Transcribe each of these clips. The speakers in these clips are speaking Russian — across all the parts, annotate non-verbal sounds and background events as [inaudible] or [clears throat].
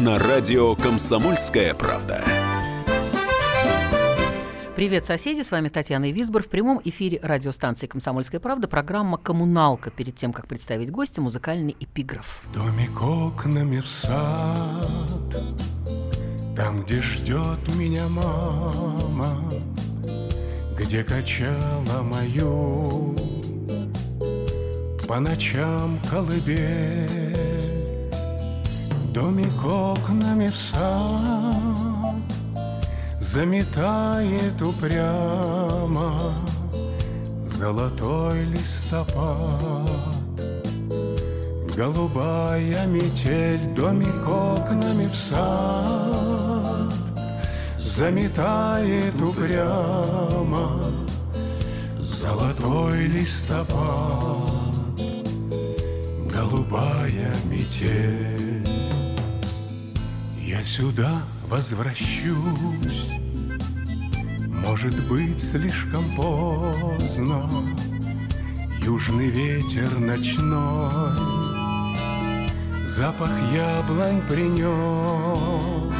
На радио «Комсомольская правда». Привет, соседи! С вами Татьяна Висбор. В прямом эфире радиостанции «Комсомольская правда» программа «Коммуналка». Перед тем, как представить гостя, музыкальный эпиграф. Домик окнами в сад, Там, где ждет меня мама, Где качала мою По ночам колыбель. Домик окнами в сад, Заметает упрямо Золотой листопад. Голубая метель Домик окнами в сад Заметает упрямо Золотой листопад. Голубая метель Я сюда возвращусь. Может быть, слишком поздно. Южный ветер ночной. Запах яблонь принес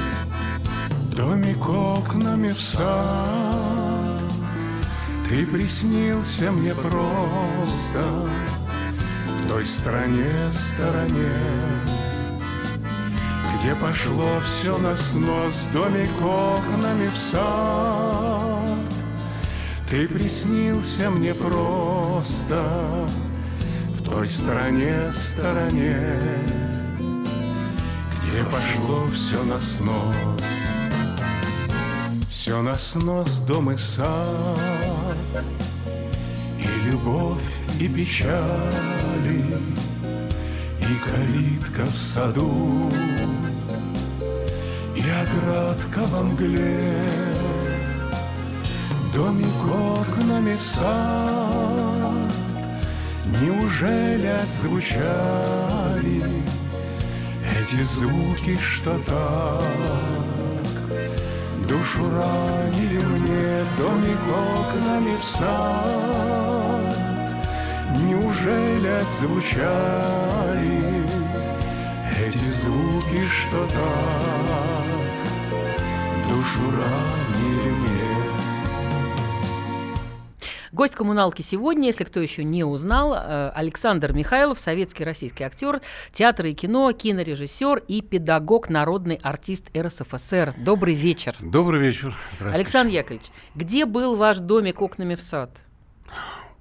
Домик окнами в сад. Ты приснился мне просто. В той стране, стороне где пошло все на снос, домик окнами в сад. Ты приснился мне просто в той стране, стороне, где пошло все на снос. Все на снос дом и сад, и любовь, и печали, и калитка в саду, оградка во мгле, домик окнами сад. Неужели отзвучали эти звуки, что так Душу ранили мне домик окнами сад Неужели отзвучали эти звуки, что так? Гость коммуналки сегодня, если кто еще не узнал, э, Александр Михайлов, советский российский актер, театр и кино, кинорежиссер и педагог, народный артист РСФСР. Добрый вечер. Добрый вечер. Александр Яковлевич, где был ваш домик окнами в сад?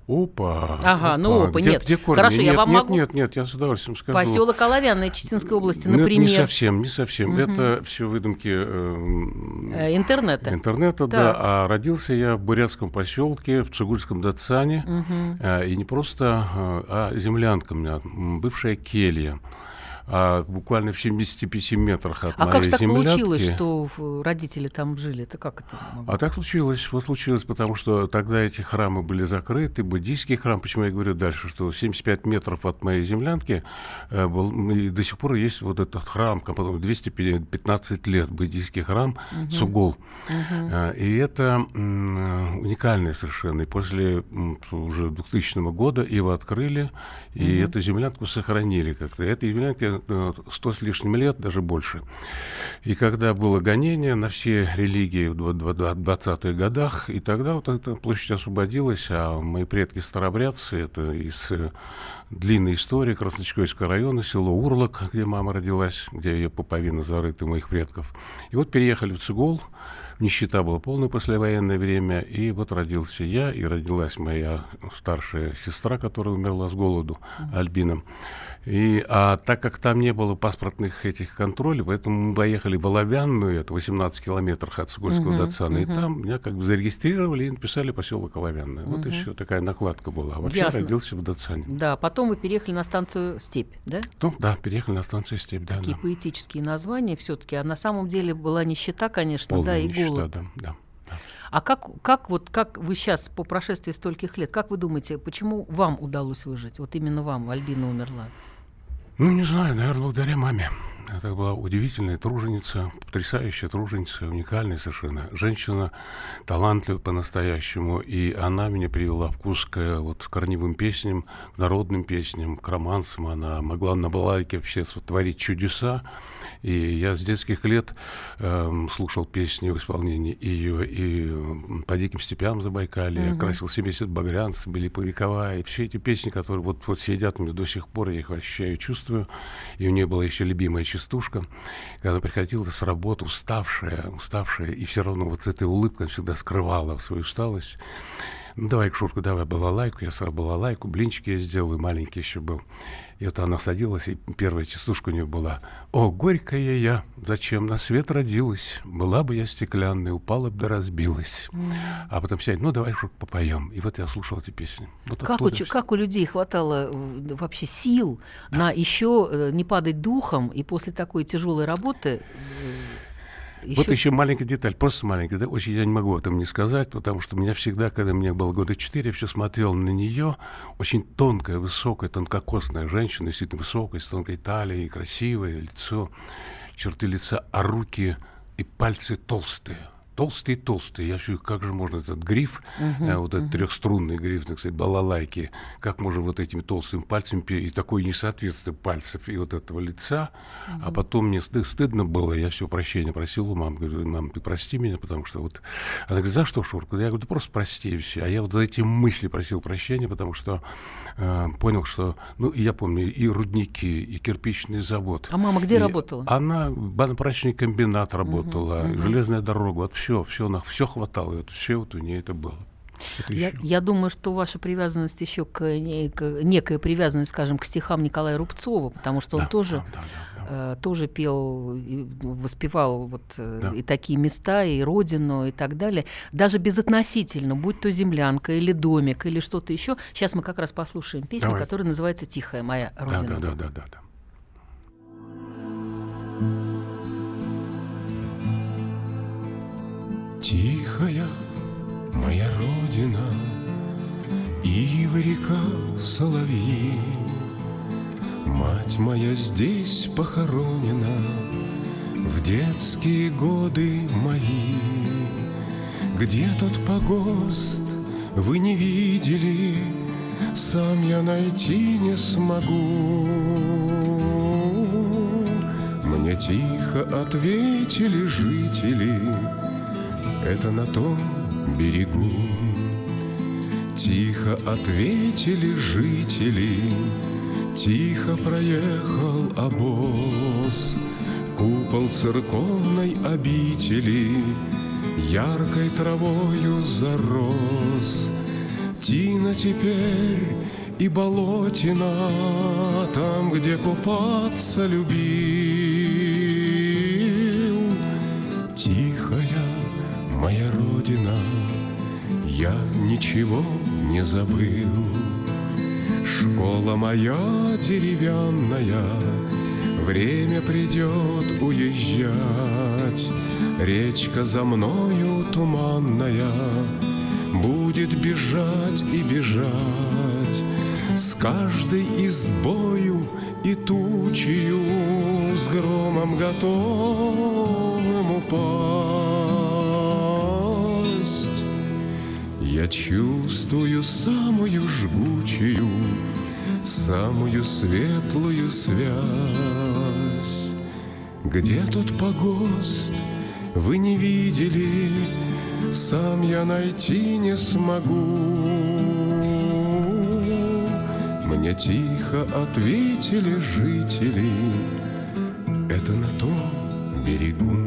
Опа. Ага, ну опа, где, нет. Где корни? Хорошо, нет, я вам нет, могу- Нет, нет, я с удовольствием скажу. Поселок Оловянный Читинской области, Ну, например. не совсем, не совсем. Это все выдумки эм, Э, интернета. интернета, Так. да. А родился я в Бурятском поселке, в Цугульском Датсане. Э, И не просто, э, а землянка у меня, бывшая келья. А буквально в 75 метрах от А моей как же так землянки. получилось, что в- родители там жили? Это как это? могло А так случилось, вот случилось, потому что тогда эти храмы были закрыты, буддийский храм, почему я говорю дальше, что 75 метров от моей землянки э, был, и до сих пор есть вот этот храм, потом 215 лет буддийский храм Цугол. Э, И это э, уникальный совершенно. И после уже 2000 года его открыли, и эту землянку сохранили как-то. Этой землянке э, 100 с лишним лет, даже больше. И когда было гонение на все религии в два- два- два- 20-х годах, и тогда вот эта площадь освободилась, а мои предки старобрядцы, это из длинной истории Красночкойского района, село Урлок, где мама родилась, где ее пуповина зарыта моих предков. И вот переехали в Цигол, нищета была полная послевоенное время, и вот родился я, и родилась моя старшая сестра, которая умерла с голоду, Альбина. И, а так как там не было паспортных этих контролей, поэтому мы поехали в Оловянную, это 18 километров от Сокольского Мгм, до Цана, и там меня как бы зарегистрировали и написали поселок Оловянная. Вот и Мгм. все, такая накладка была. А вообще Ясно. родился в Дацане. Да, потом вы переехали на станцию «Степь», да? Ну, да, переехали на станцию Степь, да, Такие да. поэтические названия все-таки. А на самом деле была нищета, конечно, Полная да, и нищета, голод. да, да. А как, как вот как вы сейчас по прошествии стольких лет, как вы думаете, почему вам удалось выжить? Вот именно вам Альбина умерла. Ну, не знаю, наверное, благодаря маме. Это была удивительная труженица, потрясающая труженица, уникальная совершенно. Женщина талантливая по-настоящему. И она меня привела вкус к вот, корневым песням, к народным песням, к романсам. Она могла на балалайке вообще творить чудеса. И я с детских лет эм, слушал песни в исполнении ее и «По диким степям Забайкалья», Мгм. «Красил 70 багрянцев», «Были повековая». И все эти песни, которые вот, вот сидят меня до сих пор, я их ощущаю, чувствую. И у нее была еще любимая частушка, когда приходила с работы уставшая, уставшая, и все равно вот с этой улыбкой всегда скрывала свою усталость. Ну, давай, Шурка, давай балалайку. Я сразу балалайку, блинчики я сделаю, маленький еще был. И вот она садилась, и первая частушка у нее была. «О, горькая я, зачем на свет родилась? Была бы я стеклянной, упала бы да разбилась». А потом сядь, ну давай, Шурка, попоем. И вот я слушал эти песни. Вот Как у, как у людей хватало э, вообще сил на еще э, не падать духом и после такой тяжелой работы э, Вот еще маленькая деталь, просто маленькая, да, очень я не могу об этом не сказать, потому что меня всегда, когда мне было года четыре, я все смотрел на нее, очень тонкая, высокая, тонкокосная женщина, действительно высокая, с тонкой талией, красивое лицо, черты лица, а руки и пальцы толстые. Толстые-толстые. Я все, как же можно этот гриф, э, вот этот трехструнный гриф, так сказать, балалайки, как можно вот этими толстыми пальцами, и такое несоответствие пальцев и вот этого лица. А потом мне сты- стыдно было, я все прощения просил у мамы, говорю, мам, ты прости меня, потому что вот... Она говорит, за что, Шурка? Я говорю, да просто прости и все. А я вот эти мысли просил прощения, потому что э, понял, что... Ну, я помню, и рудники, и кирпичный завод. А мама где И работала? Она банно-прачечный комбинат работала, железная дорога, вот все, все, на все хватало, вот все вот у нее это было. Это Я, еще. я думаю, что ваша привязанность еще к, к- некая привязанность, скажем, к стихам Николая Рубцова, потому что он Да, тоже да, да, да, да. э, тоже пел, воспевал вот э, Да. и такие места, и родину, и так далее. Даже безотносительно, будь то землянка или домик или что-то еще. Сейчас мы как раз послушаем песню, Давай. которая называется "Тихая моя Да, родина". да, да, да, да, да. Тихая моя родина, Ива река соловьи. Мать моя здесь похоронена В детские годы мои. Где тот погост вы не видели, Сам я найти не смогу. Мне тихо ответили жители, это на том берегу. Тихо ответили жители, Тихо проехал обоз. Купол церковной обители Яркой травою зарос. Тина теперь и болотина Там, где купаться любил. Родина, я ничего не забыл. Школа моя деревянная, время придет уезжать. Речка за мною туманная, будет бежать и бежать. С каждой избою и тучью, с громом готовым упасть. Я чувствую самую жгучую, самую светлую связь. Где тот погост вы не видели, сам я найти не смогу. Мне тихо ответили жители, это на том берегу.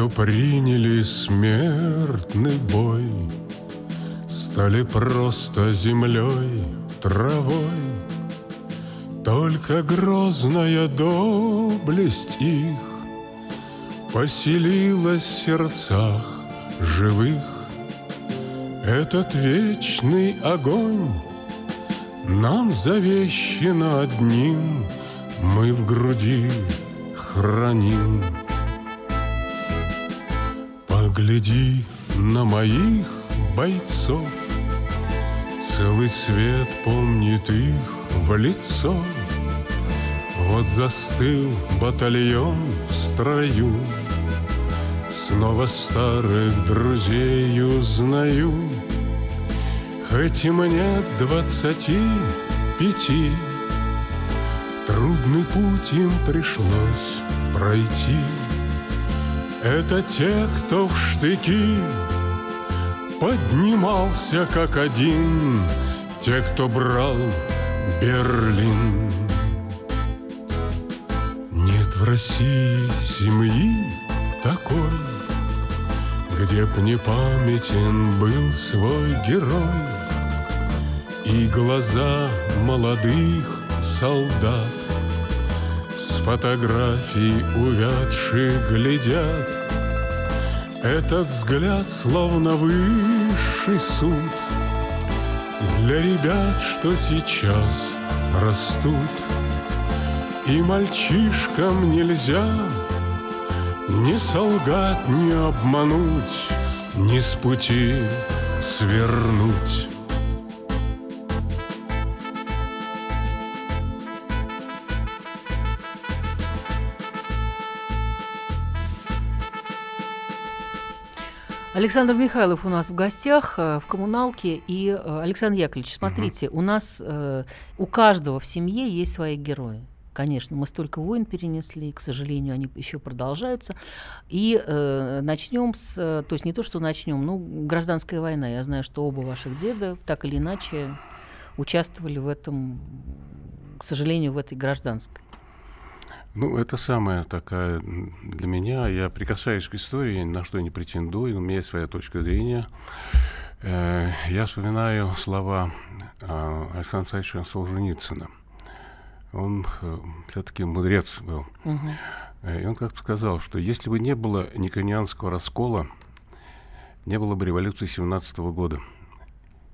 Кто приняли смертный бой Стали просто землей, травой. Только грозная доблесть их Поселилась в сердцах живых. Этот вечный огонь Нам завещено одним Мы в груди храним Погляди на моих бойцов. Целый свет помнит их в лицо. Вот застыл батальон в строю. Снова старых друзей узнаю. Хоть и мне двадцати пяти Трудный путь им пришлось пройти Это те, кто в штыки Поднимался как один. Те, кто брал Берлин. Нет в России семьи такой, Где б не памятен был свой герой. И глаза молодых солдат фотографий увядших глядят Этот взгляд словно высший суд Для ребят, что сейчас растут И мальчишкам нельзя не солгать, не обмануть, не с пути свернуть. Александр Михайлов у нас в гостях э, в коммуналке. И, э, Александр Яковлевич, смотрите, у нас э, у каждого в семье есть свои герои. Конечно, мы столько войн перенесли, к сожалению, они еще продолжаются. И э, начнем с, то есть не то, что начнем, ну, гражданская война. Я знаю, что оба ваших деда так или иначе участвовали в этом, к сожалению, в этой гражданской. Ну, это самая такая для меня. Я прикасаюсь к истории, на что не претендую, у меня есть своя точка зрения. Э, я вспоминаю слова э, Александра Александровича Солженицына. Он э, все-таки мудрец был. Угу. И он как-то сказал, что если бы не было Никонианского раскола, не было бы революции 17 года.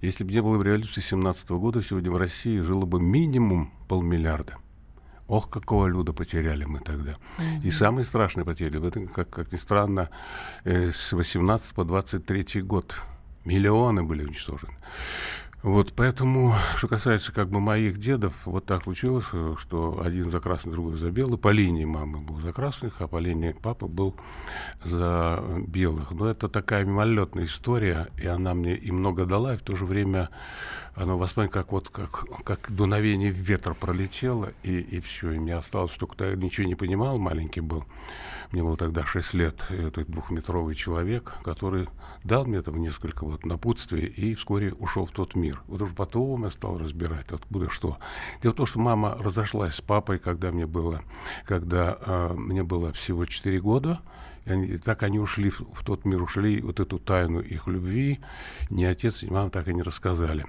Если бы не было революции 17 года, сегодня в России жило бы минимум полмиллиарда. Ох, какого люда потеряли мы тогда. Mm-hmm. И самые страшные потери, это, как, как ни странно, э, с 18 по 23 год миллионы были уничтожены. Вот, поэтому, что касается как бы моих дедов, вот так случилось, э, что один за красный, другой за белый. По линии мамы был за красных, а по линии папы был за белых. Но это такая мимолетная история, и она мне и много дала, и в то же время она воспоминает, как вот как, как дуновение ветра пролетело, и, и все. И мне осталось, что кто ничего не понимал, маленький был. Мне было тогда 6 лет, этот двухметровый человек, который дал мне там несколько вот напутствий и вскоре ушел в тот мир. Вот уже потом я стал разбирать, откуда что. Дело в том, что мама разошлась с папой, когда мне было, когда э, мне было всего 4 года. И, они, и так они ушли в, в тот мир, ушли, вот эту тайну их любви ни отец, ни мама так и не рассказали.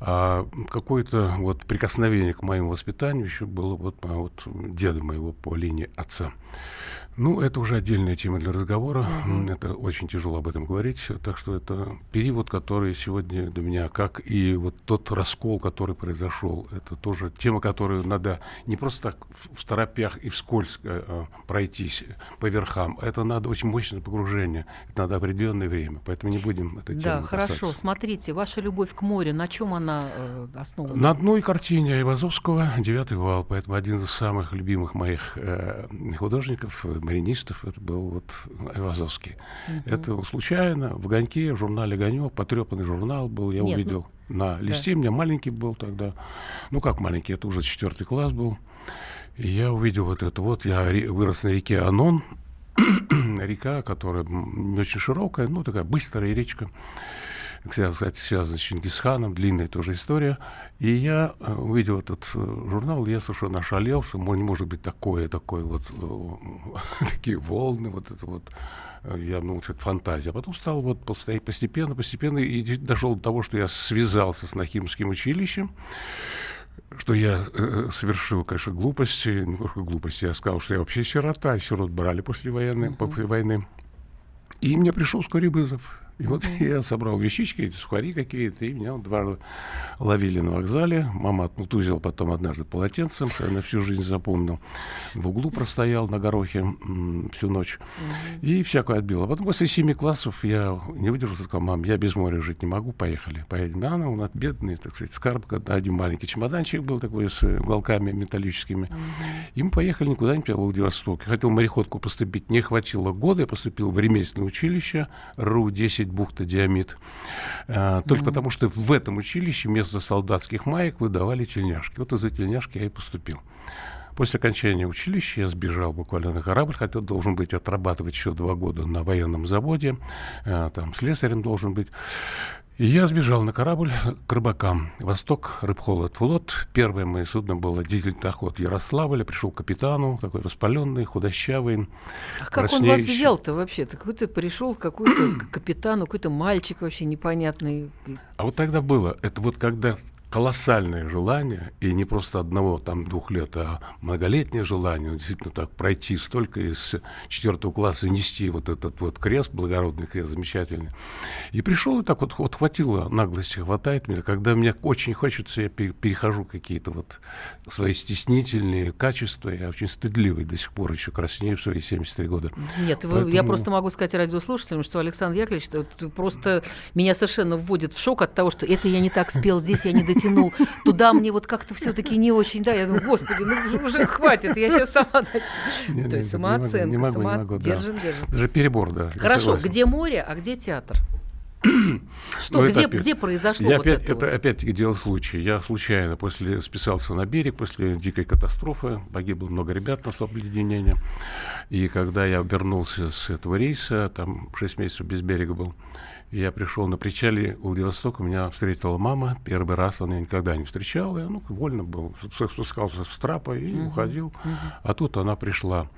А какое-то вот прикосновение к моему воспитанию еще было вот, вот деда моего по линии отца. Ну, это уже отдельная тема для разговора. Mm-hmm. Это очень тяжело об этом говорить. Так что это период, который сегодня для меня, как и вот тот раскол, который произошел, это тоже тема, которую надо не просто так в торопях и вскользь э, э, пройтись по верхам. Это надо очень мощное погружение. Это надо определенное время. Поэтому не будем это Да, хорошо. Касаться. Смотрите, ваша любовь к морю, на чем она э, основана? На одной картине Айвазовского «Девятый вал». Поэтому один из самых любимых моих э, художников маринистов, это был вот Айвазовский. Угу. Это случайно в «Огоньке», в журнале «Огонек», потрепанный журнал был, я Нет, увидел ну, на листе, да. у меня маленький был тогда, ну как маленький, это уже четвертый класс был, и я увидел вот это вот, я вырос на реке Анон, [clears throat] река, которая не очень широкая, ну такая быстрая речка, кстати, связано с Чингисханом, длинная тоже история. И я э, увидел этот э, журнал, я совершенно ошалел, что не может быть такое, такое вот, э, [laughs] такие волны, вот это вот я, ну, это фантазия. А потом стал вот постепенно, постепенно, и дошел до того, что я связался с Нахимским училищем, что я э, совершил, конечно, глупости, не только глупости, я сказал, что я вообще сирота, сирот брали после войны, uh-huh. после войны. И мне пришел скорый вызов. И вот я собрал вещички, эти сухари какие-то, и меня два ловили на вокзале. Мама отмутузила потом однажды полотенцем, что я на всю жизнь запомнил. В углу простоял на горохе всю ночь. И всякое отбила. Потом после семи классов я не выдержал, сказал, мам, я без моря жить не могу, поехали. Поедем. Да, ну, он бедный, так сказать, скарб, один маленький чемоданчик был такой с уголками металлическими. И мы поехали никуда-нибудь, а в Владивосток. Я хотел мореходку поступить, не хватило года, я поступил в ремесленное училище РУ-10 бухта Диамид. А, только mm-hmm. потому, что в этом училище вместо солдатских маек выдавали тельняшки. Вот из-за тельняшки я и поступил. После окончания училища я сбежал буквально на корабль, хотя должен быть отрабатывать еще два года на военном заводе, а, там слесарем должен быть. И я сбежал на корабль к рыбакам. Восток, рыбхолод, флот. Первое мое судно было дизель-тоход Ярославля. Пришел к капитану, такой воспаленный, худощавый. А как он вас взял-то вообще-то? Какой-то пришел какой-то капитану, какой-то мальчик вообще непонятный. А вот тогда было. Это вот когда колоссальное желание, и не просто одного, там, двух лет, а многолетнее желание, действительно так пройти столько из четвертого класса и нести вот этот вот крест, благородный крест, замечательный. И пришел, и так вот, вот хватило наглости, хватает мне, когда мне очень хочется, я перехожу какие-то вот свои стеснительные качества, я очень стыдливый до сих пор, еще краснею в свои 73 года. Нет, Поэтому... я просто могу сказать радиослушателям, что Александр Яковлевич просто меня совершенно вводит в шок от того, что это я не так спел, здесь я не дотянул потянул. Туда мне вот как-то все-таки не очень, да, я думаю, господи, ну уже хватит, я сейчас сама начну. То есть самооценка, могу, держим, держим. Уже перебор, да. Хорошо, где море, а где театр? [clears throat] Что, ну, где, опять, где произошло я вот опять, это? Это опять-таки дело случая. Я случайно после списался на берег, после дикой катастрофы, погибло много ребят на обледенения. И когда я вернулся с этого рейса, там 6 месяцев без берега был, я пришел на причале Владивостока, меня встретила мама. Первый раз она никогда не встречала. Я, ну, вольно был, спускался с трапа и uh-huh. уходил. Uh-huh. А тут она пришла.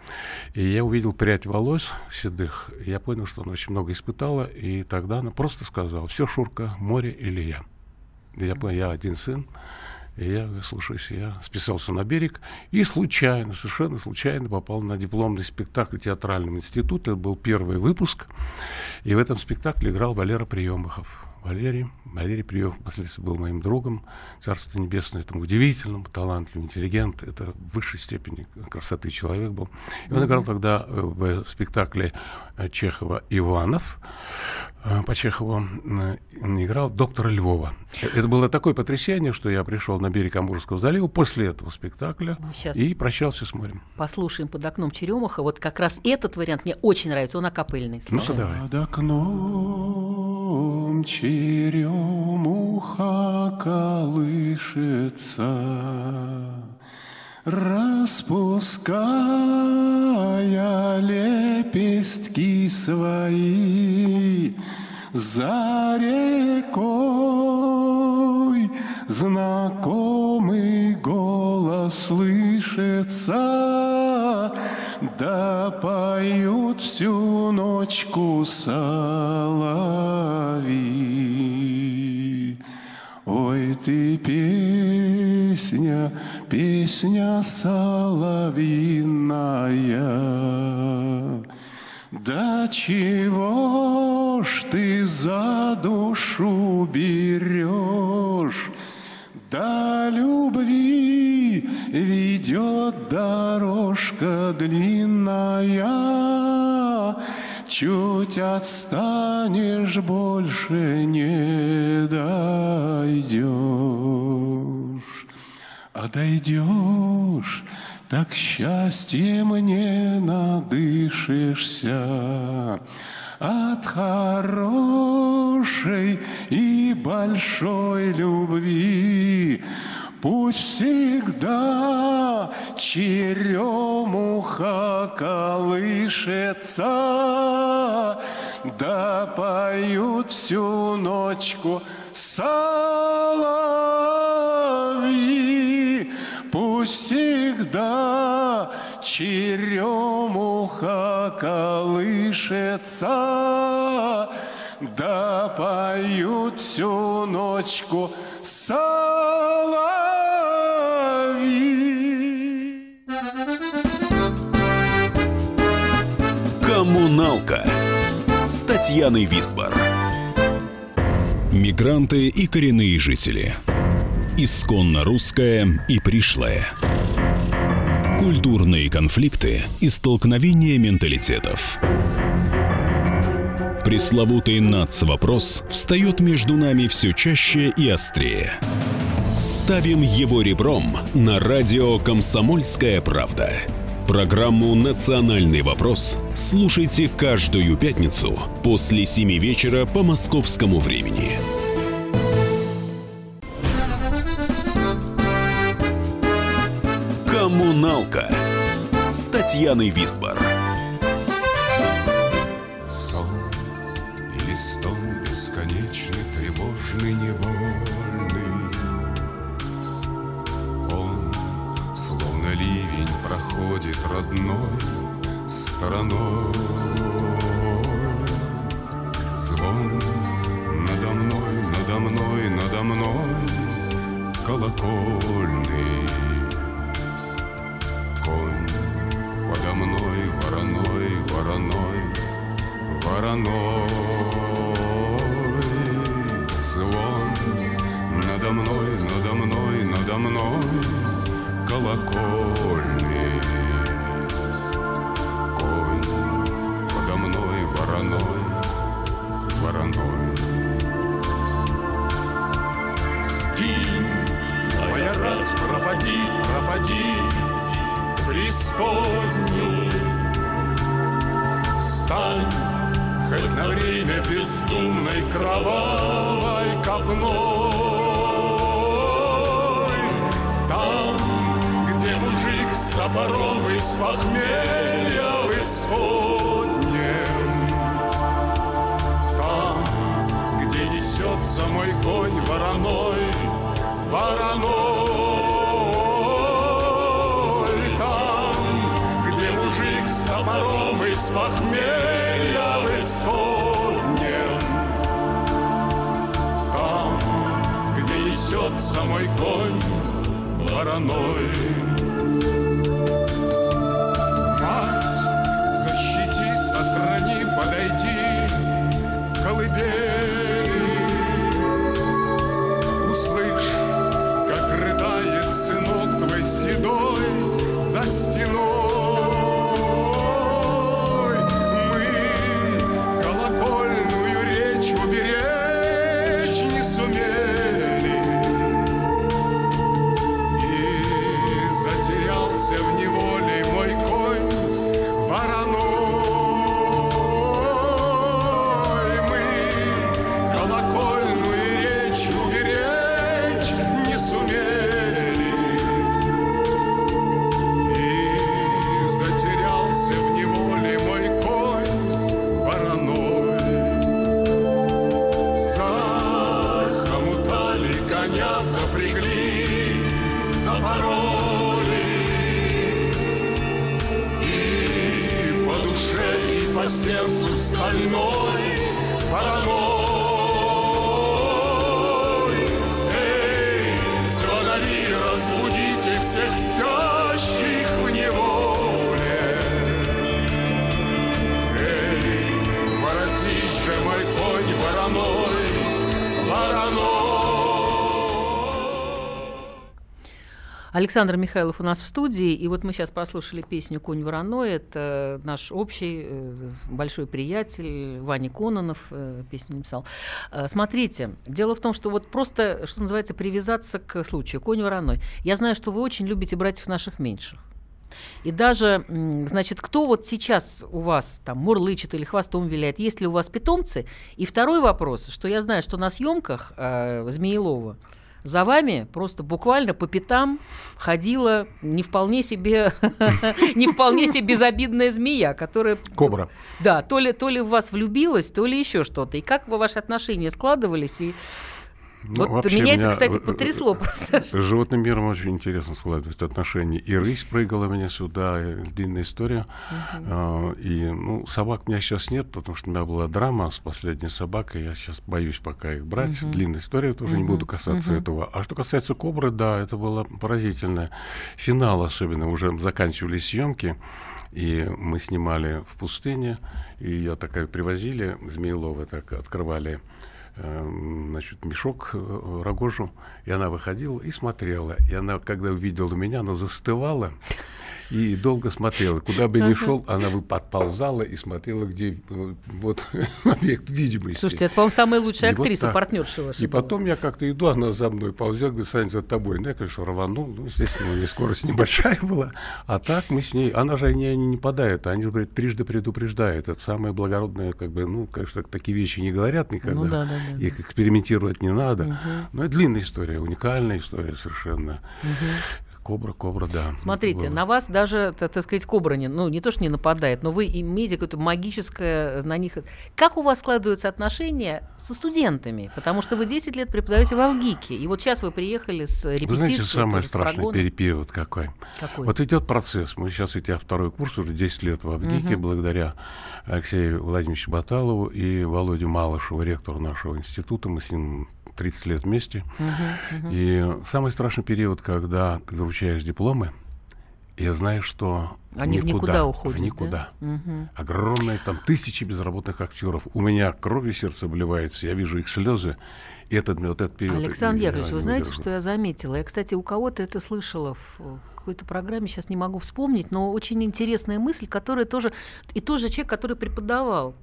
И я увидел прядь волос седых. Я понял, что она очень много испытала. И тогда она просто сказала, все, Шурка, море или я. Я понял, я один сын. И я, слушаюсь, я списался на берег и случайно, совершенно случайно попал на дипломный спектакль театрального института. Это был первый выпуск. И в этом спектакле играл Валера Приемахов. Валерий. Валерий Приемов впоследствии был моим другом. Царство Небесное, это удивительным, талантливый, интеллигент. Это в высшей степени красоты человек был. И он играл тогда э, в спектакле э, Чехова «Иванов». Э, по Чехову играл доктора Львова. Это было такое потрясение, что я пришел на берег Амурского залива после этого спектакля Сейчас и прощался с морем. Послушаем под окном Черемаха. Вот как раз этот вариант мне очень нравится. Он акапельный. Ну-ка давай. Под окном черемуха колышется, Распуская лепестки свои за рекой, Знакомый голос слышится, Да поют всю ночку соловьи. Ой, ты песня, песня соловьиная, Да чего ж ты за душу берешь? До любви ведет дорожка длинная, Чуть отстанешь, больше не дойдешь. А дойдешь, так счастьем не надышишься от хорошей и большой любви. Пусть всегда черемуха колышется, Да поют всю ночку соловьи. Пусть всегда черемуха колышется, Да поют всю ночку соловьи. Коммуналка с Татьяной Висбор. Мигранты и коренные жители. Исконно русская и пришлая. Культурные конфликты и столкновения менталитетов. Пресловутый НАЦ-вопрос встает между нами все чаще и острее. Ставим его ребром на радио «Комсомольская правда». Программу «Национальный вопрос» слушайте каждую пятницу после 7 вечера по московскому времени. «Коммуналка» с Татьяной Висбор. Сон или стон бесконечный, тревожный, невольный. Родной стороной. Несется мой конь вороной. Же мой конь вороной, вороной. Александр Михайлов у нас в студии, и вот мы сейчас прослушали песню «Конь вороной». Это наш общий э, большой приятель Ваня Кононов э, песню написал. Э, смотрите, дело в том, что вот просто, что называется, привязаться к случаю «Конь вороной». Я знаю, что вы очень любите братьев наших меньших. И даже, значит, кто вот сейчас у вас там мурлычет или хвостом виляет, есть ли у вас питомцы? И второй вопрос, что я знаю, что на съемках э, Змеелова за вами просто буквально по пятам ходила не вполне себе, [laughs] не вполне себе безобидная змея, которая... Кобра. Да, то ли, то ли в вас влюбилась, то ли еще что-то. И как вы ваши отношения складывались, и ну, вот меня, меня это, кстати, потрясло просто. С животным миром очень интересно складываются отношения. И рысь прыгала меня сюда, и длинная история. Угу. И ну, собак у меня сейчас нет, потому что у меня была драма с последней собакой. Я сейчас боюсь пока их брать. Угу. Длинная история, тоже угу. не буду касаться угу. этого. А что касается кобры, да, это было поразительно. Финал особенно, уже заканчивались съемки. И мы снимали в пустыне, и ее такая привозили, Змеелова так открывали значит, мешок э, рогожу, и она выходила и смотрела. И она, когда увидела меня, она застывала и долго смотрела. Куда бы ни шел, она бы подползала и смотрела, где э, вот [laughs] объект видимости. Слушайте, это, по-моему, самая лучшая и актриса, вот партнерша ваша. И потом я как-то иду, она за мной ползет, говорит, Саня, за тобой. Ну, я, конечно, рванул, ну, естественно, у нее скорость [laughs] небольшая была. А так мы с ней, она же не, не нападает, они говорят, трижды предупреждает. Это самое благородное, как бы, ну, конечно, такие вещи не говорят никогда. Ну, да, да, да. Их экспериментировать не надо. Угу. Но это длинная история, уникальная история совершенно. Угу. Кобра, кобра, да. Смотрите, на вас даже, так, так сказать, кобра не, ну, не то, что не нападает, но вы имеете какое-то магическое на них. Как у вас складываются отношения со студентами? Потому что вы 10 лет преподаете в Авгике, и вот сейчас вы приехали с репетицией. Вы знаете, самый страшный период какой? какой? Вот идет процесс. Мы сейчас идем второй курс, уже 10 лет в Авгике, угу. благодаря Алексею Владимировичу Баталову и Володе Малышеву, ректору нашего института. Мы с ним 30 лет вместе. Uh-huh, uh-huh. И самый страшный период, когда ты вручаешь дипломы, я знаю, что они никуда, в никуда уходят. В никуда. Да? Угу. Огромные там тысячи безработных актеров. У меня кровью сердце обливается, я вижу их слезы. И этот, вот этот период... Александр Яковлевич, вы знаете, что я заметила? Я, кстати, у кого-то это слышала в какой-то программе, сейчас не могу вспомнить, но очень интересная мысль, которая тоже... И тоже человек, который преподавал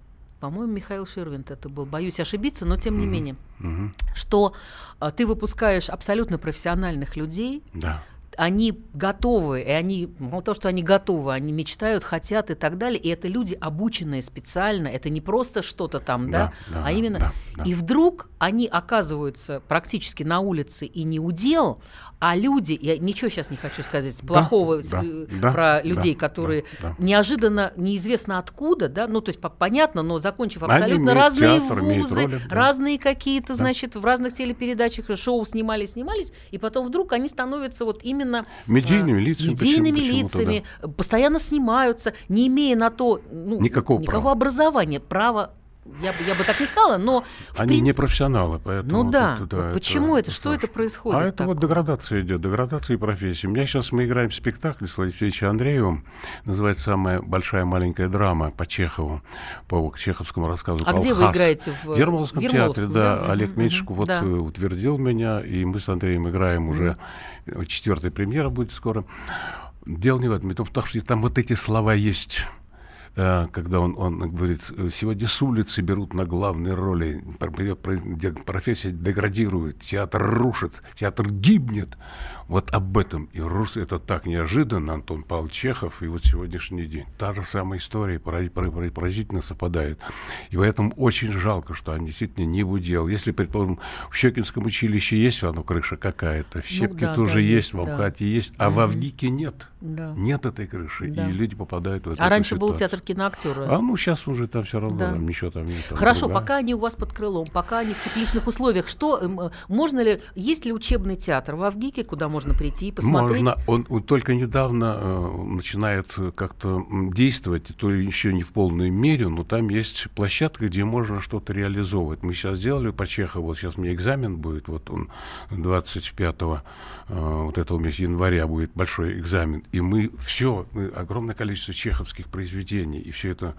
по-моему, Михаил Ширвинт это был, боюсь ошибиться, но тем не менее, mm-hmm. что а, ты выпускаешь абсолютно профессиональных людей, да они готовы, и они, мало того, что они готовы, они мечтают, хотят и так далее, и это люди, обученные специально, это не просто что-то там, да, да, да а именно... Да, да. И вдруг они оказываются практически на улице и не удел, а люди, я ничего сейчас не хочу сказать плохого да, да, про людей, да, которые да, да. неожиданно, неизвестно откуда, да, ну, то есть понятно, но закончив абсолютно разные театр, вузы, роли, да. разные какие-то, да. значит, в разных телепередачах шоу снимались, снимались, и потом вдруг они становятся вот именно... Медийными а, лицами. Медийными лицами, да. постоянно снимаются, не имея на то ну, никакого, никакого права. образования, права я бы, я бы так не сказала, но... Они принципе... не профессионалы, поэтому... Ну да, тут, да вот почему это, это что это происходит? А это так? вот деградация идет, деградация профессии. У меня сейчас мы играем спектакль с Владимиром Андреевым, называется «Самая большая маленькая драма» по Чехову, по чеховскому рассказу. А где вы играете? В, в Ермоловском, театре, да. да. Олег Меньшиков вот да. Э, утвердил меня, и мы с Андреем играем уже, четвертая премьера будет скоро. Дело не в этом, потому что там вот эти слова есть Э, когда он, он говорит, сегодня с улицы берут на главные роли, профессия деградирует, театр рушит, театр гибнет. Вот об этом и рус это так неожиданно, Антон Павел Чехов, и вот сегодняшний день. Та же самая история поразительно совпадает. И поэтому очень жалко, что они действительно не в удел. Если, предположим, в Щекинском училище есть оно крыша какая-то, в Щепке ну, да, тоже да, есть, в Амхате да. есть, а mm-hmm. в Авгике нет. Да. Нет этой крыши, да. и люди попадают в эту А раньше ситуацию. был театр киноактера. А ну сейчас уже там все равно да. ничего там нет. Там Хорошо, другая. пока они у вас под крылом, пока они в тепличных условиях, что эм, можно ли, есть ли учебный театр в Авгике, куда можно можно прийти и посмотреть? Можно. Он, он только недавно э, начинает как-то действовать, то еще не в полной мере, но там есть площадка, где можно что-то реализовывать. Мы сейчас сделали по Чехову, вот сейчас меня экзамен будет, вот он 25 э, вот этого месяца января будет большой экзамен. и мы все, мы, огромное количество чеховских произведений, и все это,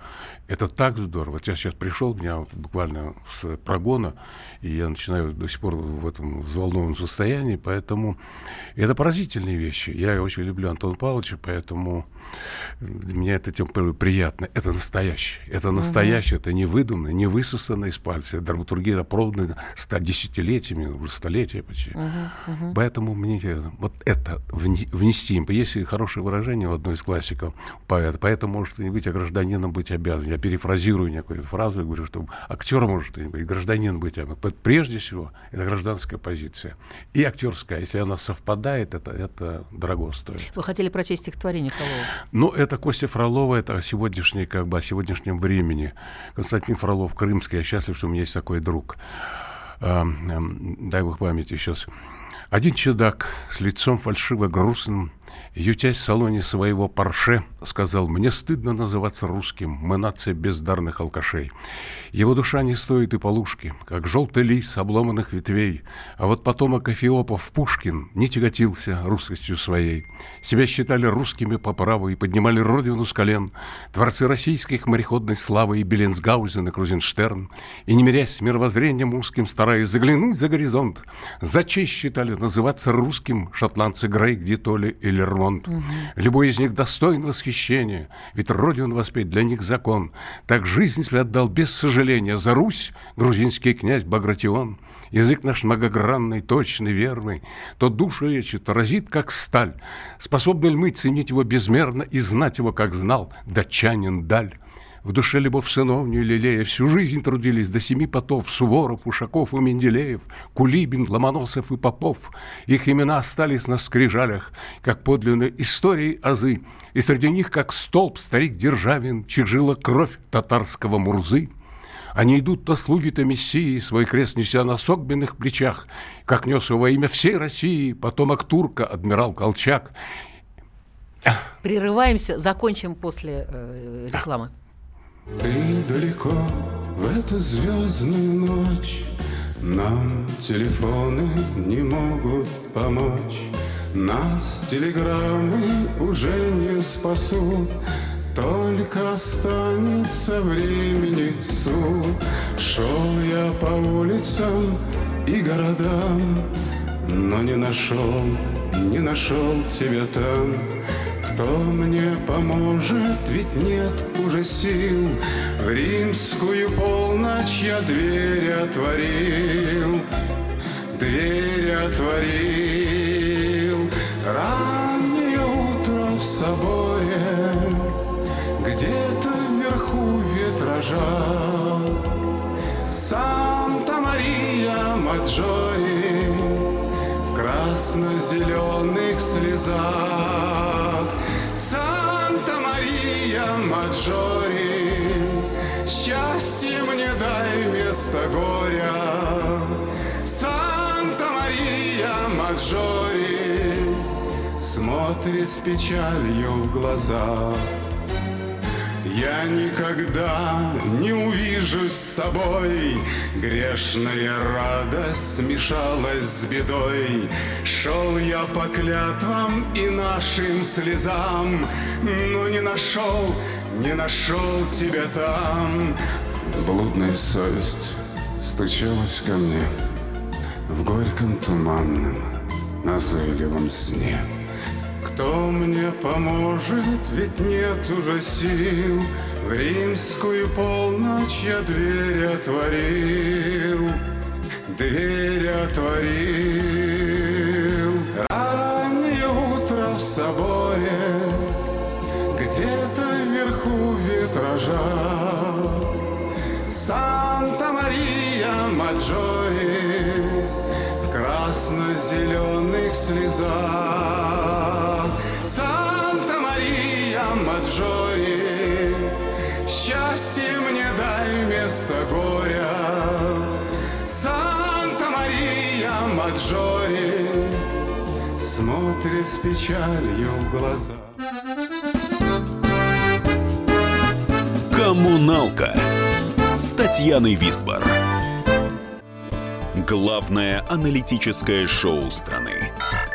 это так здорово. Вот я сейчас пришел, меня вот буквально с прогона, и я начинаю до сих пор в этом взволнованном состоянии, поэтому это поразительные вещи. Я очень люблю Антона Павловича, поэтому мне это тем приятно. Это настоящее. Это настоящее, угу. это не выдуманное, не высосанное из пальца. Это драматургия опробована ста десятилетиями, уже столетия почти. Угу, угу. Поэтому мне вот это внести. Есть хорошее выражение у одной из классиков поэта. Поэтому может не быть, а гражданином быть обязан. Я перефразирую некую фразу и говорю, что актер может не быть, гражданин быть обязан. Прежде всего, это гражданская позиция. И актерская. Если она совпадает, это, это дорого стоит. Вы хотели прочесть стихотворение Фролова? Ну, это Костя Фролова, это о сегодняшней, как бы, о сегодняшнем времени. Константин Фролов, Крымский. Я счастлив, что у меня есть такой друг. дай бог памяти сейчас. Один чудак с лицом фальшиво грустным ютясь в салоне своего парше, сказал, «Мне стыдно называться русским, мы нация бездарных алкашей. Его душа не стоит и полушки, как желтый лис обломанных ветвей, а вот потомок Эфиопов Пушкин не тяготился русскостью своей. Себя считали русскими по праву и поднимали родину с колен, творцы российских мореходной славы и Беленсгаузен и Крузенштерн, и, не мирясь с мировоззрением узким, стараясь заглянуть за горизонт, за честь считали называться русским шотландцы Грейк, Дитоли и Лермонт. Угу. Любой из них достоин восхищения, ведь родину воспеть для них закон. Так жизнь свой отдал без сожаления за Русь грузинский князь Багратион. Язык наш многогранный, точный, верный, то душу лечит, разит, как сталь. Способны ли мы ценить его безмерно и знать его, как знал датчанин Даль? В душе любовь сыновню лелея Всю жизнь трудились до семи потов Суворов, Ушаков и Менделеев, Кулибин, Ломоносов и Попов. Их имена остались на скрижалях, Как подлинные истории азы, И среди них, как столб, старик Державин, Чьих кровь татарского Мурзы. Они идут то слуги, то мессии, Свой крест неся на согбенных плечах, Как нес его во имя всей России Потомок турка, адмирал Колчак. Прерываемся, закончим после э, рекламы. Ты далеко в эту звездную ночь. Нам телефоны не могут помочь. Нас телеграммы уже не спасут. Только останется времени суд Шел я по улицам и городам Но не нашел, не нашел тебя там кто мне поможет, ведь нет уже сил. В римскую полночь я дверь отворил. Дверь отворил. Раннее утро в соборе. Где-то вверху витража. Санта-Мария Маджори красно-зеленых слезах Маджори, Счастье мне дай вместо горя. Санта-Мария Маджори Смотрит с печалью в глаза. Я никогда не увижусь с тобой, Грешная радость смешалась с бедой. Шел я по клятвам и нашим слезам, Но не нашел, не нашел тебя там. Блудная совесть стучалась ко мне В горьком туманном назойливом сне. Кто мне поможет, ведь нет уже сил. В римскую полночь я дверь отворил. Дверь отворил. Раннее утро в соборе. Где-то вверху витража. Санта-Мария Маджори. В красно-зеленых слезах Санта-Мария Маджори, Счастье мне дай вместо горя. Санта-Мария Маджори Смотрит с печалью в глаза. Коммуналка с Татьяной Висбор. Главное аналитическое шоу страны.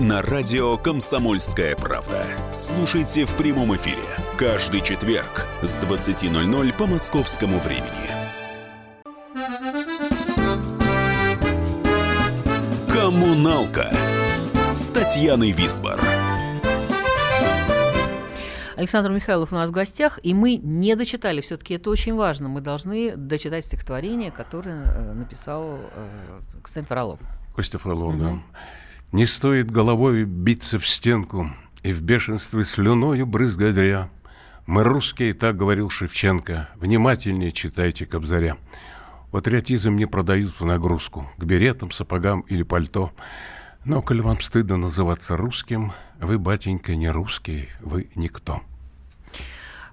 на радио «Комсомольская правда». Слушайте в прямом эфире каждый четверг с 20.00 по московскому времени. «Коммуналка» с Татьяной Висбор. Александр Михайлов у нас в гостях, и мы не дочитали, все-таки это очень важно, мы должны дочитать стихотворение, которое э, написал э, Константин Фролов. Костя Фролов, угу. да. «Не стоит головой биться в стенку и в бешенстве слюною брызгать Мы русские, так говорил Шевченко, внимательнее читайте Кобзаря. Патриотизм не продают в нагрузку, к беретам, сапогам или пальто. Но, коль вам стыдно называться русским, вы, батенька, не русский, вы никто.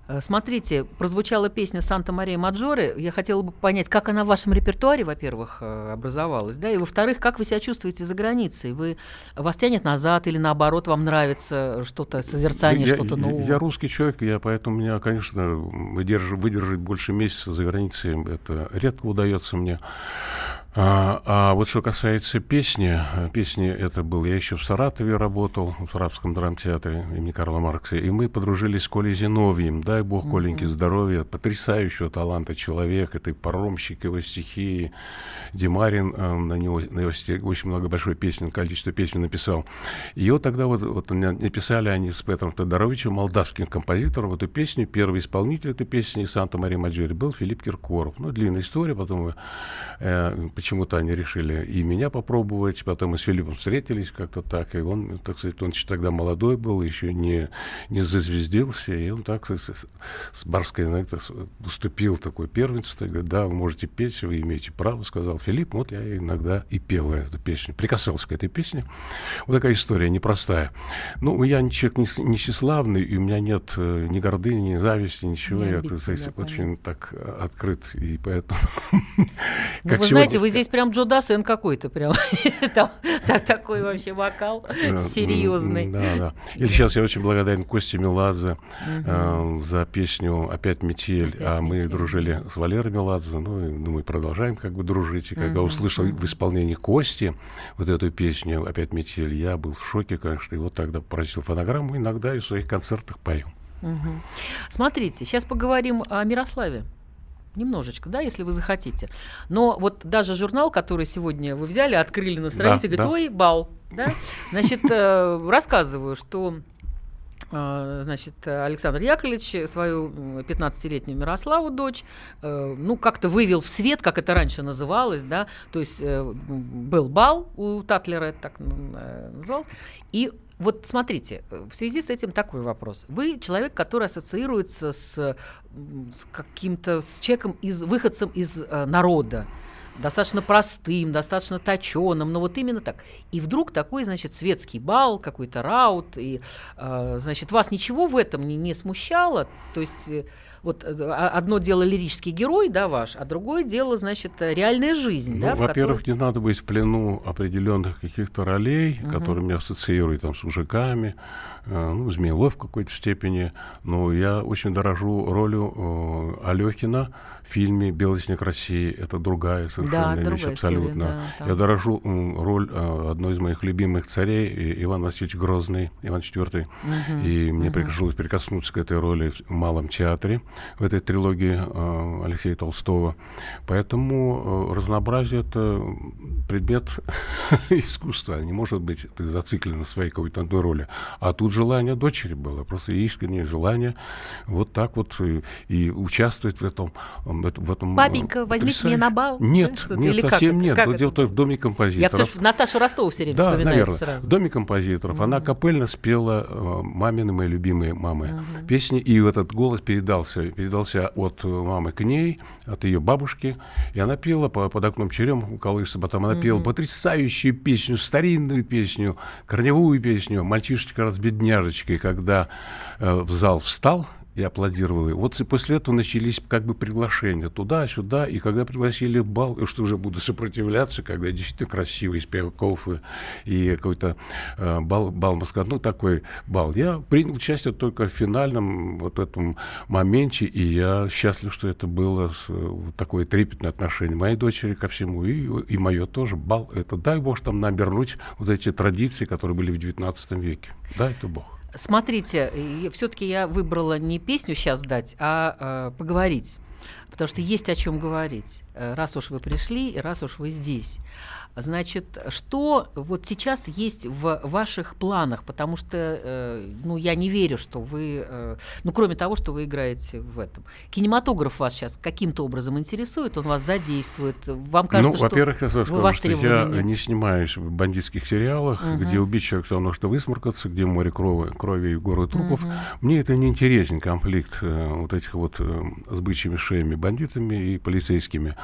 Э, смотрите, прозвучала песня «Санта-Мария Маджоре». Я хотела бы понять, как она в вашем репертуаре, во-первых, э, образовалась, да, и, во-вторых, как вы себя чувствуете за границей? Вы, вас тянет назад или, наоборот, вам нравится что-то, созерцание, я, что-то новое? Я русский человек, я поэтому меня, конечно, выдерж, выдержать больше месяца за границей, это редко удается мне. А, а вот что касается песни, песни это был, я еще в Саратове работал, в Саратовском драмтеатре имени Карла Маркса, и мы подружились с Колей Зиновьем, дай бог Коленьке здоровья, потрясающего таланта человек, это и паромщик его стихии, Димарин э, на него, на его стихи, очень много большой песен, количество песен написал. И вот тогда вот, вот написали они с Петром Тодоровичем, молдавским композитором, эту песню, первый исполнитель этой песни «Санта-Мария Маджори» был Филипп Киркоров. Ну, длинная история, потом э, почему-то они решили и меня попробовать. Потом мы с Филиппом встретились как-то так. И он, так сказать, он еще тогда молодой был, еще не, не зазвездился. И он так с, с барской знаете, уступил такое первенство. Говорит, да, вы можете петь, вы имеете право, сказал Филипп. Вот я иногда и пел эту песню. Прикасался к этой песне. Вот такая история непростая. Ну, я человек не, не тщеславный, и у меня нет э, ни гордыни, ни зависти, ничего. Не я, так сказать, очень так открыт, и поэтому... Ну, [laughs] как вы сегодня... знаете, вы здесь прям Джо Дассен какой-то прям. [laughs] Там такой вообще вокал серьезный. Да, да. Или сейчас я очень благодарен Косте Меладзе э, за песню «Опять метель». А мы дружили с Валерой Меладзе, ну, и, думаю, продолжаем как бы дружить. И когда услышал в исполнении Кости вот эту песню «Опять метель», я был в шоке, конечно, и вот тогда просил фонограмму, иногда и в своих концертах пою. Смотрите, сейчас поговорим о Мирославе немножечко, да, если вы захотите. Но вот даже журнал, который сегодня вы взяли, открыли на странице, да, говорит, да. ой, бал, да. Значит, э, рассказываю, что э, Значит, Александр Яковлевич свою 15-летнюю Мирославу дочь, э, ну, как-то вывел в свет, как это раньше называлось, да, то есть был бал у Татлера, это так назвал, и вот смотрите, в связи с этим такой вопрос. Вы человек, который ассоциируется с, с каким-то с человеком из выходцем из э, народа, достаточно простым, достаточно точеным, но вот именно так. И вдруг такой, значит, светский бал, какой-то раут, и, э, значит, вас ничего в этом не, не смущало? То есть э, вот э, а, одно дело лирический герой, да, ваш, а другое дело, значит, реальная жизнь, ну, да, Во-первых, которой... не надо быть в плену определенных каких-то ролей, угу. которые меня ассоциируют там с мужиками, э, ну, Змеилов в какой-то степени, но я очень дорожу ролью э, Алехина в фильме «Белый снег России». Это другая совершенно да, вещь, абсолютно. Да, я дорожу э, роль э, одной из моих любимых царей, Иван Васильевич Грозный, Иван IV, угу. и мне угу. пришлось прикоснуться к этой роли в Малом театре в этой трилогии э, Алексея Толстого. Поэтому э, разнообразие — это предмет [laughs] искусства. Не может быть ты зациклен на своей какой-то одной роли. А тут желание дочери было, просто искреннее желание вот так вот и, и участвовать в этом. В этом Папенька, возьмите меня на бал? Нет, нет, совсем нет. Как Дело в Доме композиторов. Я Наташу Ростову все время да, вспоминаю наверное. сразу. В Доме композиторов. Mm-hmm. Она капельно спела э, мамины, мои любимые мамы mm-hmm. песни, и этот голос передался передался от мамы к ней, от ее бабушки. И она пела по, под окном черем, колышется, потом она пела mm-hmm. потрясающую песню, старинную песню, корневую песню «Мальчишечка раз бедняжечкой», когда э, в зал встал и аплодировали. Вот и после этого начались как бы приглашения туда-сюда, и когда пригласили бал, что уже буду сопротивляться, когда действительно красивый Спеваков и, и какой-то э, бал, бал Москва, ну такой бал. Я принял участие только в финальном вот этом моменте, и я счастлив, что это было с, вот такое трепетное отношение моей дочери ко всему, и, и мое тоже. Бал, это дай Бог там нам вернуть вот эти традиции, которые были в XIX веке. Дай это Бог. Смотрите, все-таки я выбрала не песню сейчас дать, а э, поговорить. Потому что есть о чем говорить. Э, раз уж вы пришли, и раз уж вы здесь. Значит, что вот сейчас есть в ваших планах? Потому что, э, ну, я не верю, что вы, э, ну, кроме того, что вы играете в этом. Кинематограф вас сейчас каким-то образом интересует, он вас задействует. Вам кажется, ну, что во-первых, я скажу, что я не снимаюсь в бандитских сериалах, угу. где убить человека все равно, что высморкаться, где море крови, крови и горы трупов. Угу. Мне это не интересен конфликт э, вот этих вот э, с бычьими шеями, бандитами и полицейскими.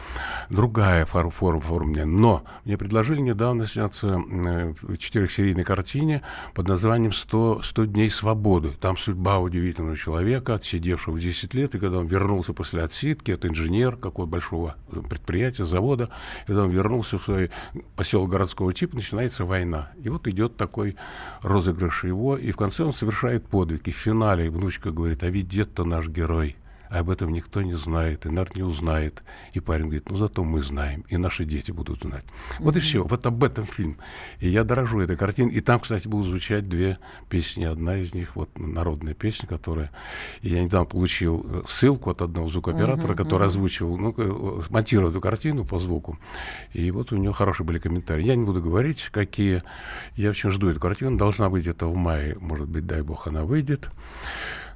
Другая форма форм, Но мне предложили недавно сняться в четырехсерийной картине под названием «100, «100 дней свободы». Там судьба удивительного человека, отсидевшего 10 лет, и когда он вернулся после отсидки, это инженер какого-то большого предприятия, завода, и когда он вернулся в свой поселок городского типа, начинается война. И вот идет такой розыгрыш его, и в конце он совершает подвиг. И в финале внучка говорит, а ведь дед-то наш герой а об этом никто не знает, и народ не узнает. И парень говорит, ну зато мы знаем, и наши дети будут знать. Mm-hmm. Вот и все, вот об этом фильм. И я дорожу этой картиной. И там, кстати, будут звучать две песни. Одна из них, вот народная песня, которая... И я недавно получил э, ссылку от одного звукооператора, mm-hmm. который озвучил, ну, э, монтировал эту картину по звуку. И вот у него хорошие были комментарии. Я не буду говорить, какие. Я очень жду эту картину. Должна быть это в мае, может быть, дай бог, она выйдет.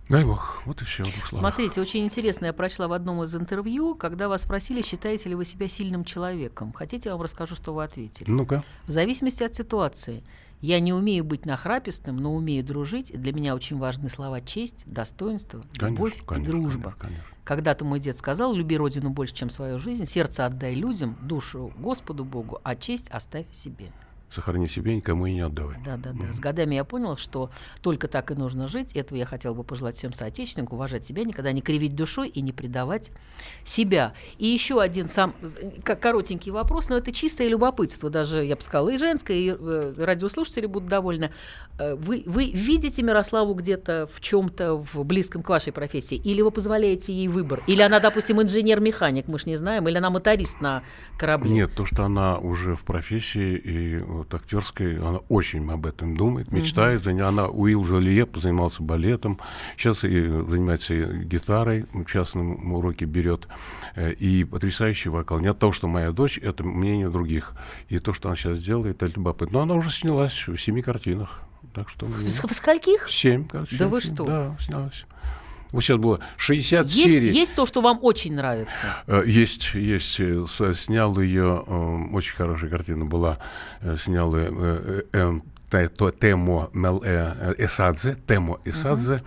Дай бог, вот и все. Смотрите, очень интересно, я прочла в одном из интервью, когда вас спросили, считаете ли вы себя сильным человеком. Хотите, я вам расскажу, что вы ответили? Ну-ка. В зависимости от ситуации. Я не умею быть нахрапистым, но умею дружить. Для меня очень важны слова честь, достоинство, конечно, любовь конечно, и дружба. Конечно. Когда-то мой дед сказал, люби родину больше, чем свою жизнь, сердце отдай людям, душу Господу Богу, а честь оставь себе сохрани себе, никому и не отдавай. Да, да, да. Mm-hmm. С годами я понял, что только так и нужно жить. Этого я хотел бы пожелать всем соотечественникам, уважать себя, никогда не кривить душой и не предавать себя. И еще один сам как коротенький вопрос, но это чистое любопытство, даже, я бы сказала, и женское, и э, радиослушатели будут довольны. Э, вы, вы видите Мирославу где-то в чем-то в близком к вашей профессии? Или вы позволяете ей выбор? Или она, допустим, инженер-механик, мы же не знаем, или она моторист на корабле? Нет, то, что она уже в профессии и вот актерской, она очень об этом думает, мечтает. Угу. Она Уилл Залиеп занимался балетом, сейчас и занимается гитарой, в частном уроке берет. Э, и потрясающий вокал. Не от того, что моя дочь, это мнение других. И то, что она сейчас делает, это любопытно. Но она уже снялась в семи картинах. Так что... В скольких? Семь. Да семь, вы что? Да, снялась. Вот сейчас было 60 есть, серий. Есть то, что вам очень нравится? Э, есть, есть. Э, снял ее, очень хорошая картина была, снял Темо Эсадзе, Темо Эсадзе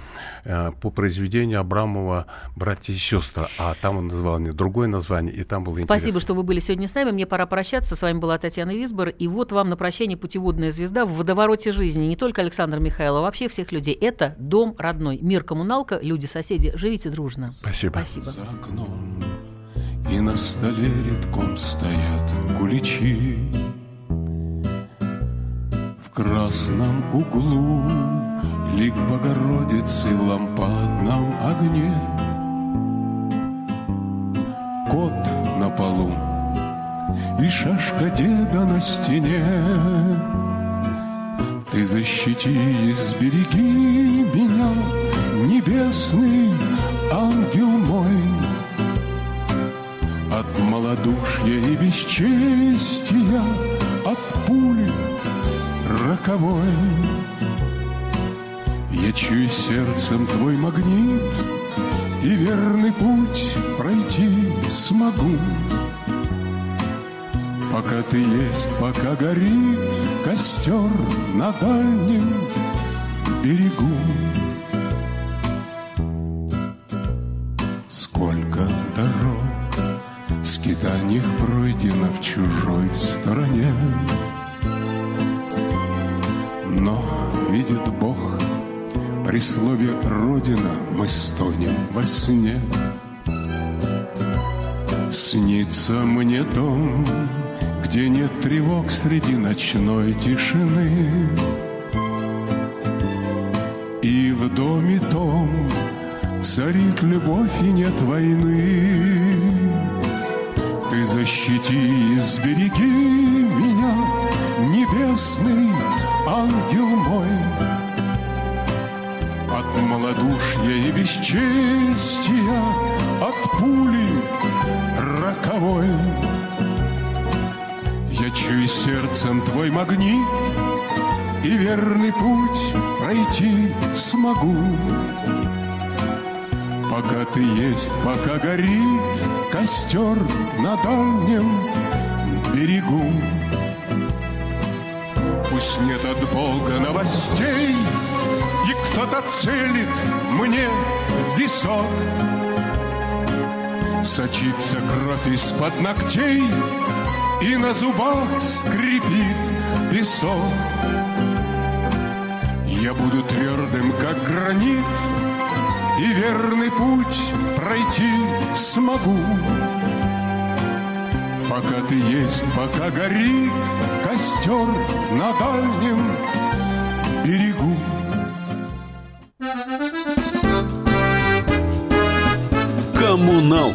uh-huh. по произведению Абрамова «Братья и сестры». А там он назвал не другое название, и там было Спасибо, интересно. что вы были сегодня с нами. Мне пора прощаться. С вами была Татьяна Висбор. И вот вам на прощание путеводная звезда в водовороте жизни. Не только Александр Михайлов, а вообще всех людей. Это дом родной. Мир коммуналка, люди-соседи. Живите дружно. Спасибо. Спасибо. За окном и на столе редком стоят куличи красном углу Лик Богородицы в лампадном огне. Кот на полу и шашка деда на стене. Ты защити и сбереги меня, Небесный ангел мой. От малодушия и бесчестия, От пули роковой. Я чую сердцем твой магнит И верный путь пройти смогу. Пока ты есть, пока горит Костер на дальнем берегу. Сколько дорог в скитаниях пройдено в чужой стороне, При слове «Родина» мы стонем во сне. Снится мне дом, где нет тревог среди ночной тишины. И в доме том царит любовь и нет войны. Ты защити и сбереги меня, небесный ангел мой, от малодушия и бесчестия, от пули роковой. Я чую сердцем твой магнит, и верный путь пройти смогу. Пока ты есть, пока горит костер на дальнем берегу. Пусть нет от Бога новостей, кто-то целит мне в висок. Сочится кровь из-под ногтей, и на зубах скрипит песок. Я буду твердым, как гранит, и верный путь пройти смогу. Пока ты есть, пока горит костер на дальнем